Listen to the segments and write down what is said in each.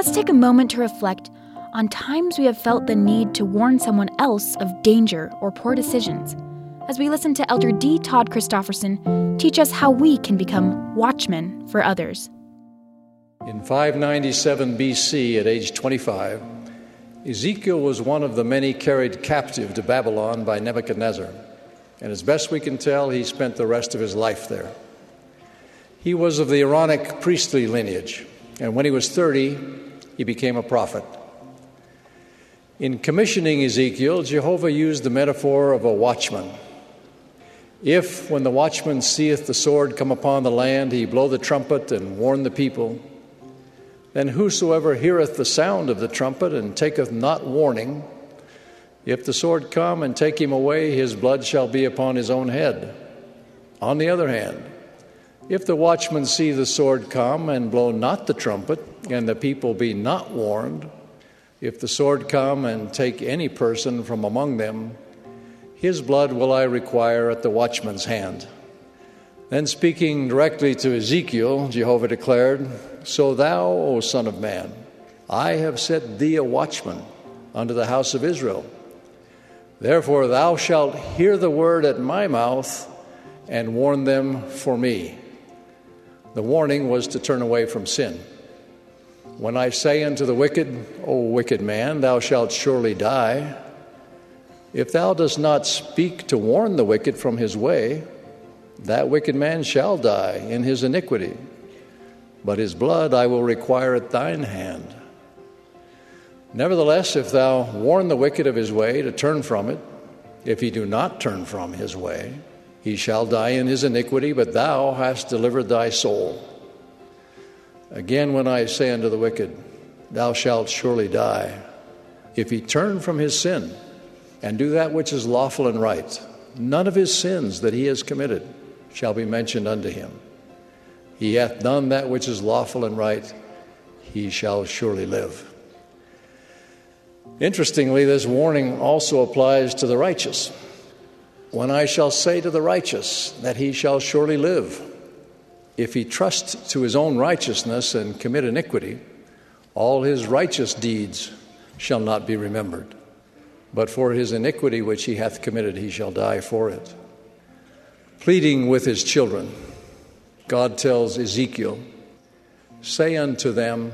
let's take a moment to reflect on times we have felt the need to warn someone else of danger or poor decisions, as we listen to Elder D. Todd Christofferson teach us how we can become watchmen for others. In 597 BC, at age 25, Ezekiel was one of the many carried captive to Babylon by Nebuchadnezzar, and as best we can tell, he spent the rest of his life there. He was of the Aaronic priestly lineage, and when he was 30, he became a prophet. In commissioning Ezekiel, Jehovah used the metaphor of a watchman. If, when the watchman seeth the sword come upon the land, he blow the trumpet and warn the people, then whosoever heareth the sound of the trumpet and taketh not warning, if the sword come and take him away, his blood shall be upon his own head. On the other hand, if the watchman see the sword come and blow not the trumpet, and the people be not warned, if the sword come and take any person from among them, his blood will I require at the watchman's hand. Then, speaking directly to Ezekiel, Jehovah declared, So thou, O Son of Man, I have set thee a watchman unto the house of Israel. Therefore, thou shalt hear the word at my mouth and warn them for me. The warning was to turn away from sin. When I say unto the wicked, O wicked man, thou shalt surely die, if thou dost not speak to warn the wicked from his way, that wicked man shall die in his iniquity, but his blood I will require at thine hand. Nevertheless, if thou warn the wicked of his way to turn from it, if he do not turn from his way, he shall die in his iniquity, but thou hast delivered thy soul. Again, when I say unto the wicked, Thou shalt surely die, if he turn from his sin and do that which is lawful and right, none of his sins that he has committed shall be mentioned unto him. He hath done that which is lawful and right, he shall surely live. Interestingly, this warning also applies to the righteous. When I shall say to the righteous that he shall surely live, if he trust to his own righteousness and commit iniquity, all his righteous deeds shall not be remembered. But for his iniquity which he hath committed, he shall die for it. Pleading with his children, God tells Ezekiel, Say unto them,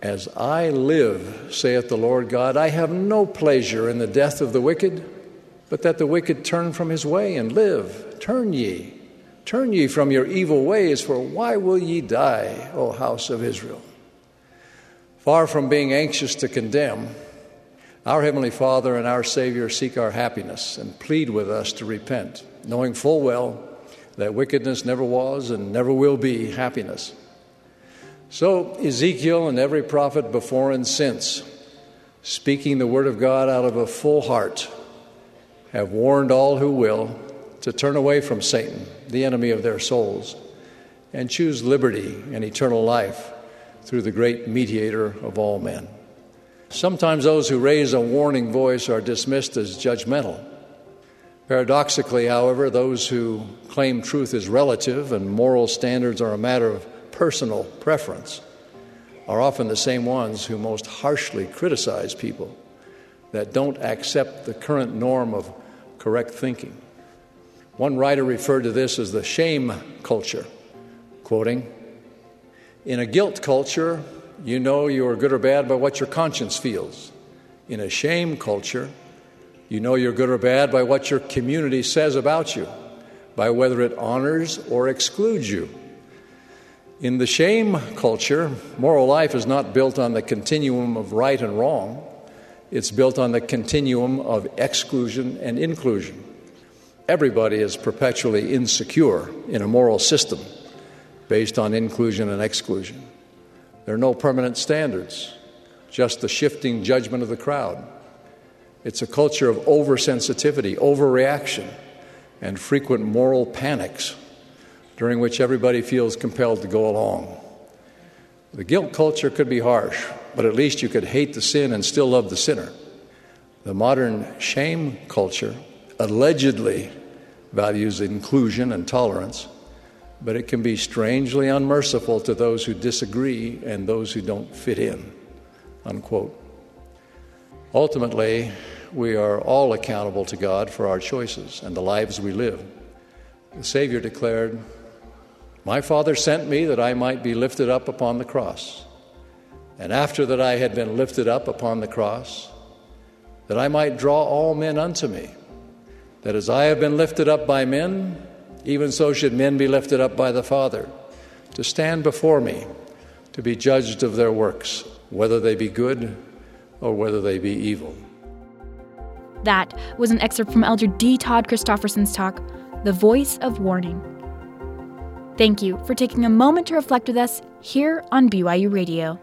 As I live, saith the Lord God, I have no pleasure in the death of the wicked, but that the wicked turn from his way and live. Turn ye Turn ye from your evil ways, for why will ye die, O house of Israel? Far from being anxious to condemn, our Heavenly Father and our Savior seek our happiness and plead with us to repent, knowing full well that wickedness never was and never will be happiness. So, Ezekiel and every prophet before and since, speaking the Word of God out of a full heart, have warned all who will to turn away from Satan, the enemy of their souls, and choose liberty and eternal life through the great mediator of all men. Sometimes those who raise a warning voice are dismissed as judgmental. Paradoxically, however, those who claim truth is relative and moral standards are a matter of personal preference are often the same ones who most harshly criticize people that don't accept the current norm of correct thinking. One writer referred to this as the shame culture, quoting In a guilt culture, you know you are good or bad by what your conscience feels. In a shame culture, you know you're good or bad by what your community says about you, by whether it honors or excludes you. In the shame culture, moral life is not built on the continuum of right and wrong, it's built on the continuum of exclusion and inclusion. Everybody is perpetually insecure in a moral system based on inclusion and exclusion. There are no permanent standards, just the shifting judgment of the crowd. It's a culture of oversensitivity, overreaction, and frequent moral panics during which everybody feels compelled to go along. The guilt culture could be harsh, but at least you could hate the sin and still love the sinner. The modern shame culture allegedly values inclusion and tolerance, but it can be strangely unmerciful to those who disagree and those who don't fit in. Unquote. Ultimately, we are all accountable to God for our choices and the lives we live. The Savior declared, My Father sent me that I might be lifted up upon the cross. And after that I had been lifted up upon the cross, that I might draw all men unto me. That as I have been lifted up by men, even so should men be lifted up by the Father, to stand before me, to be judged of their works, whether they be good or whether they be evil. That was an excerpt from Elder D. Todd Christofferson's talk, The Voice of Warning. Thank you for taking a moment to reflect with us here on BYU Radio.